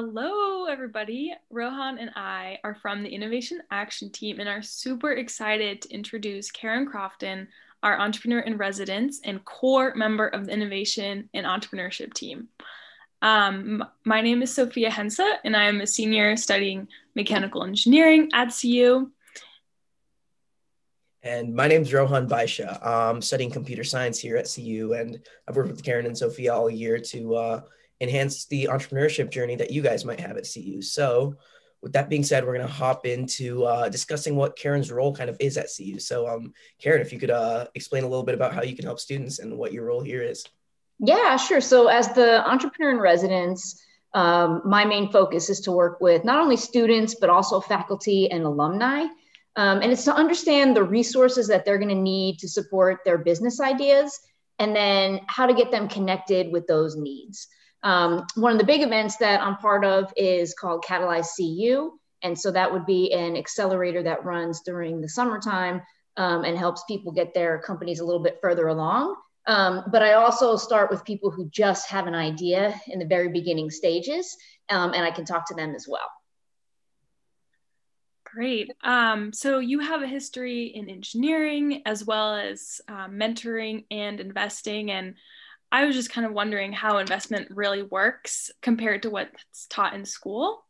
Hello, everybody. Rohan and I are from the Innovation Action Team and are super excited to introduce Karen Crofton, our entrepreneur in residence and core member of the Innovation and Entrepreneurship team. Um, my name is Sophia Henze, and I am a senior studying mechanical engineering at CU. And my name is Rohan Baishya. I'm studying computer science here at CU, and I've worked with Karen and Sophia all year to uh, enhance the entrepreneurship journey that you guys might have at CU. So, with that being said, we're going to hop into uh, discussing what Karen's role kind of is at CU. So, um, Karen, if you could uh, explain a little bit about how you can help students and what your role here is. Yeah, sure. So, as the entrepreneur in residence, um, my main focus is to work with not only students, but also faculty and alumni. Um, and it's to understand the resources that they're going to need to support their business ideas and then how to get them connected with those needs. Um, one of the big events that I'm part of is called Catalyze CU. And so that would be an accelerator that runs during the summertime um, and helps people get their companies a little bit further along. Um, but I also start with people who just have an idea in the very beginning stages, um, and I can talk to them as well. Great. Um, so you have a history in engineering as well as uh, mentoring and investing. And I was just kind of wondering how investment really works compared to what's taught in school.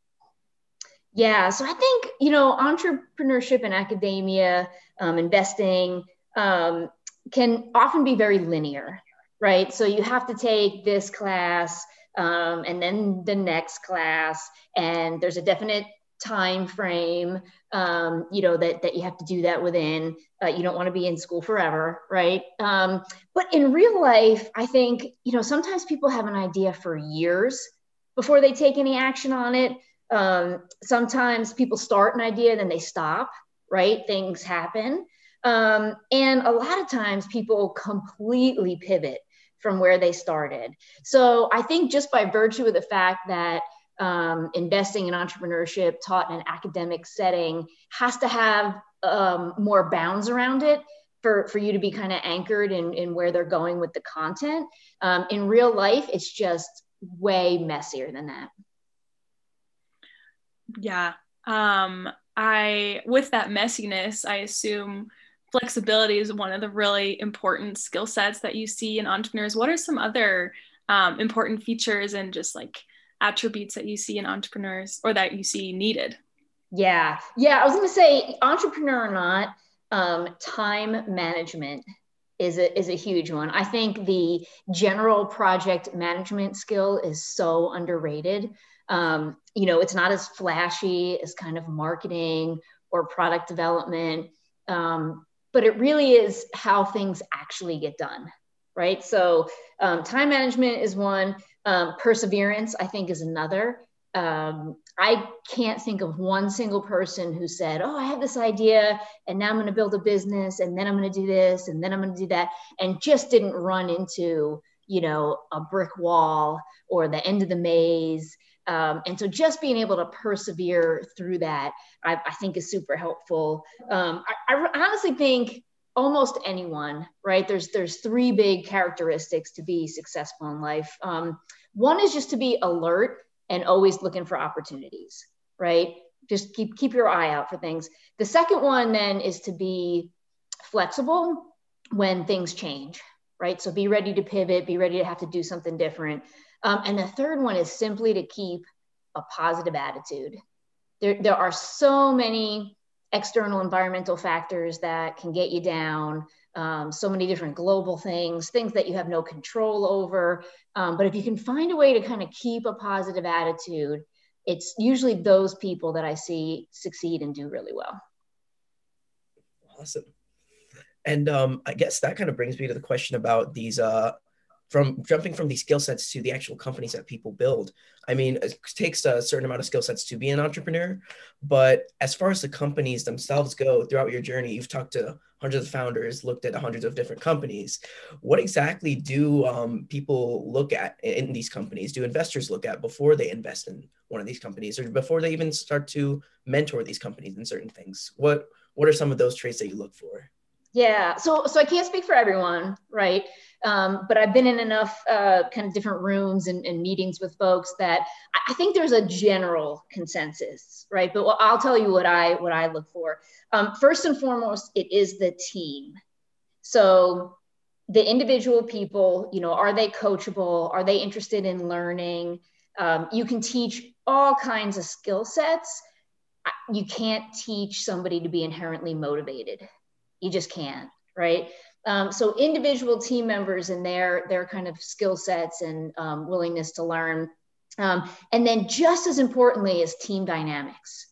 Yeah, so I think, you know, entrepreneurship and academia, um, investing um, can often be very linear, right? So you have to take this class um, and then the next class, and there's a definite time frame um, you know that that you have to do that within. Uh, you don't want to be in school forever right? Um, but in real life i think you know sometimes people have an idea for years before they take any action on it. Um, sometimes people start an idea then they stop right? Things happen. Um, and a lot of times people completely pivot from where they started. So i think just by virtue of the fact that um, investing in entrepreneurship taught in an academic setting has to have um, more bounds around it for, for you to be kind of anchored in, in where they're going with the content. Um, in real life, it's just way messier than that. Yeah. Um, I, with that messiness, I assume flexibility is one of the really important skill sets that you see in entrepreneurs. What are some other um, important features and just like attributes that you see in entrepreneurs or that you see needed? Yeah. Yeah. I was going to say, entrepreneur or not, um, time management is a, is a huge one. I think the general project management skill is so underrated. Um, you know, it's not as flashy as kind of marketing or product development, um, but it really is how things actually get done, right? So, um, time management is one. Um, perseverance, I think, is another. Um, I can't think of one single person who said, Oh, I have this idea, and now I'm going to build a business, and then I'm going to do this, and then I'm going to do that, and just didn't run into, you know, a brick wall or the end of the maze. Um, and so just being able to persevere through that, I, I think is super helpful. Um, I, I honestly think almost anyone, right? There's there's three big characteristics to be successful in life. Um, one is just to be alert and always looking for opportunities, right? Just keep keep your eye out for things. The second one then is to be flexible when things change, right? So be ready to pivot, be ready to have to do something different. Um, and the third one is simply to keep a positive attitude. There, there are so many external environmental factors that can get you down um, so many different global things, things that you have no control over. Um, but if you can find a way to kind of keep a positive attitude, it's usually those people that I see succeed and do really well. Awesome. And um, I guess that kind of brings me to the question about these uh, from jumping from these skill sets to the actual companies that people build. I mean, it takes a certain amount of skill sets to be an entrepreneur, but as far as the companies themselves go throughout your journey, you've talked to hundreds of founders, looked at hundreds of different companies. What exactly do um, people look at in these companies? Do investors look at before they invest in one of these companies or before they even start to mentor these companies in certain things? What what are some of those traits that you look for? Yeah, so so I can't speak for everyone, right? Um, but I've been in enough uh, kind of different rooms and, and, meetings with folks that I think there's a general consensus, right? But I'll tell you what I what I look for. Um, first and foremost, it is the team. So the individual people, you know, are they coachable? Are they interested in learning? Um, you can teach all kinds of skill sets. You can't teach somebody to be inherently motivated. You just can't, right? Um, so individual team members and their their kind of skill sets and um, willingness to learn, um, and then just as importantly is team dynamics.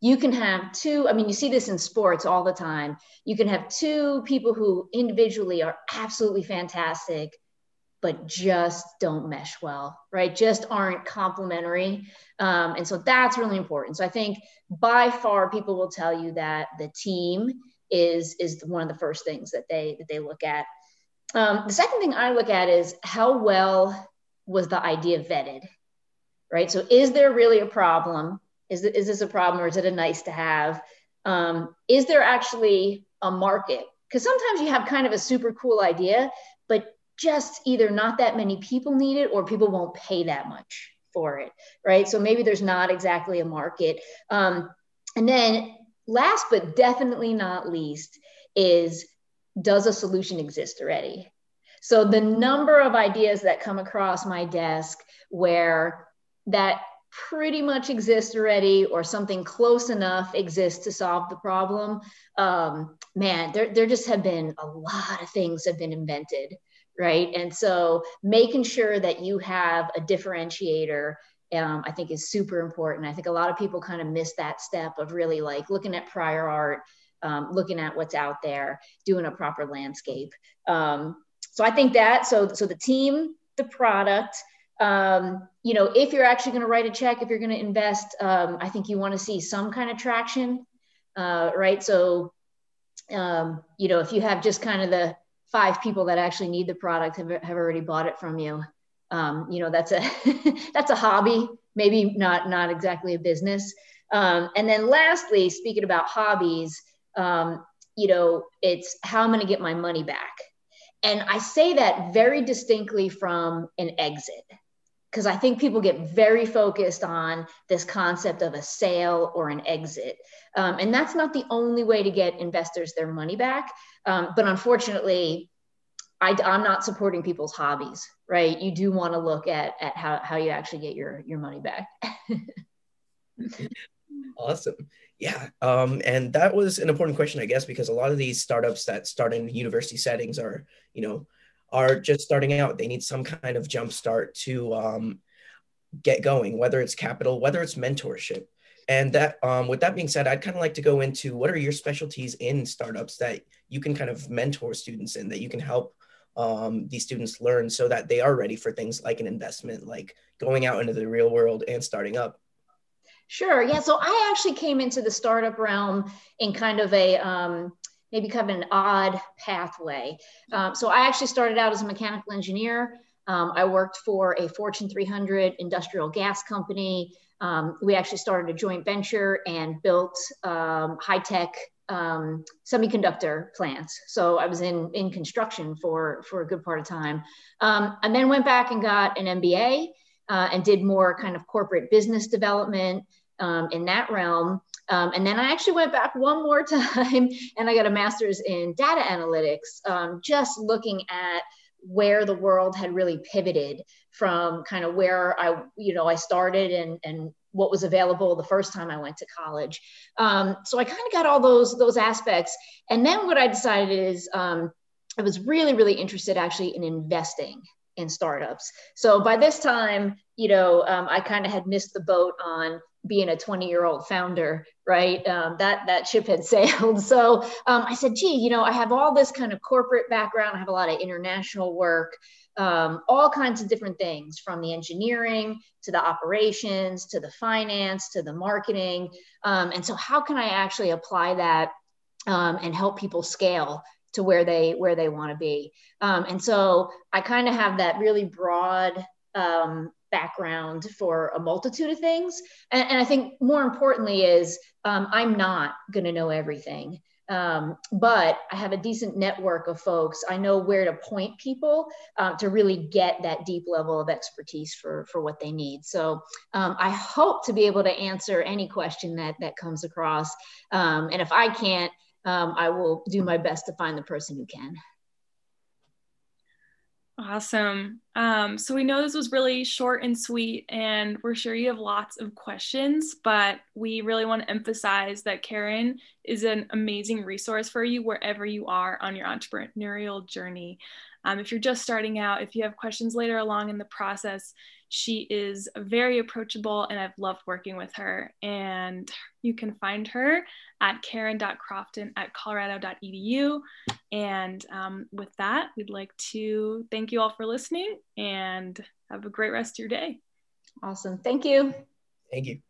You can have two i mean you see this in sports all the time. You can have two people who individually are absolutely fantastic but just don't mesh well right? Just aren't complementary. Um, and so that's really important. So i think by far people will tell you that the team is is one of the first things that they that they look at um, the second thing i look at is how well was the idea vetted right so is there really a problem is, is this a problem or is it a nice to have? Um, is there actually a market? Because sometimes you have kind of a super cool idea, but just either not that many people need it or people won't pay that much for it, right? So maybe there's not exactly a market. Um, and then last but definitely not least is does a solution exist already? So the number of ideas that come across my desk where that pretty much exists already or something close enough exists to solve the problem um, man there, there just have been a lot of things have been invented right and so making sure that you have a differentiator um, i think is super important i think a lot of people kind of miss that step of really like looking at prior art um, looking at what's out there doing a proper landscape um, so i think that so so the team the product um, you know, if you're actually going to write a check, if you're going to invest, um, I think you want to see some kind of traction, uh, right? So, um, you know, if you have just kind of the five people that actually need the product have, have already bought it from you, um, you know, that's a that's a hobby, maybe not not exactly a business. Um, and then lastly, speaking about hobbies, um, you know, it's how I'm going to get my money back. And I say that very distinctly from an exit because I think people get very focused on this concept of a sale or an exit. Um, and that's not the only way to get investors their money back. Um, but unfortunately, I, am not supporting people's hobbies, right? You do want to look at, at how, how you actually get your, your money back. awesome. Yeah. Um, and that was an important question, I guess, because a lot of these startups that start in university settings are, you know, are just starting out. They need some kind of jump start to um, get going, whether it's capital, whether it's mentorship. And that, um, with that being said, I'd kind of like to go into what are your specialties in startups that you can kind of mentor students in, that you can help um, these students learn so that they are ready for things like an investment, like going out into the real world and starting up. Sure. Yeah. So I actually came into the startup realm in kind of a um, maybe kind of an odd pathway. Um, so I actually started out as a mechanical engineer. Um, I worked for a Fortune 300 industrial gas company. Um, we actually started a joint venture and built um, high tech um, semiconductor plants. So I was in in construction for for a good part of time, um, and then went back and got an MBA uh, and did more kind of corporate business development in that realm. Um, and then I actually went back one more time and I got a master's in data analytics, um, just looking at where the world had really pivoted from kind of where I, you know, I started and, and what was available the first time I went to college. Um, so I kind of got all those, those aspects. And then what I decided is um, I was really, really interested actually in investing in startups. So by this time, you know, um, I kind of had missed the boat on being a 20 year old founder right um, that that ship had sailed so um, i said gee you know i have all this kind of corporate background i have a lot of international work um, all kinds of different things from the engineering to the operations to the finance to the marketing um, and so how can i actually apply that um, and help people scale to where they where they want to be um, and so i kind of have that really broad um, background for a multitude of things. And, and I think more importantly is um, I'm not going to know everything. Um, but I have a decent network of folks. I know where to point people um, to really get that deep level of expertise for, for what they need. So um, I hope to be able to answer any question that, that comes across. Um, and if I can't, um, I will do my best to find the person who can. Awesome. Um, so we know this was really short and sweet, and we're sure you have lots of questions, but we really want to emphasize that Karen is an amazing resource for you wherever you are on your entrepreneurial journey. Um, if you're just starting out, if you have questions later along in the process, she is very approachable and I've loved working with her. And you can find her at karen.crofton at colorado.edu. And um, with that, we'd like to thank you all for listening and have a great rest of your day. Awesome. Thank you. Thank you.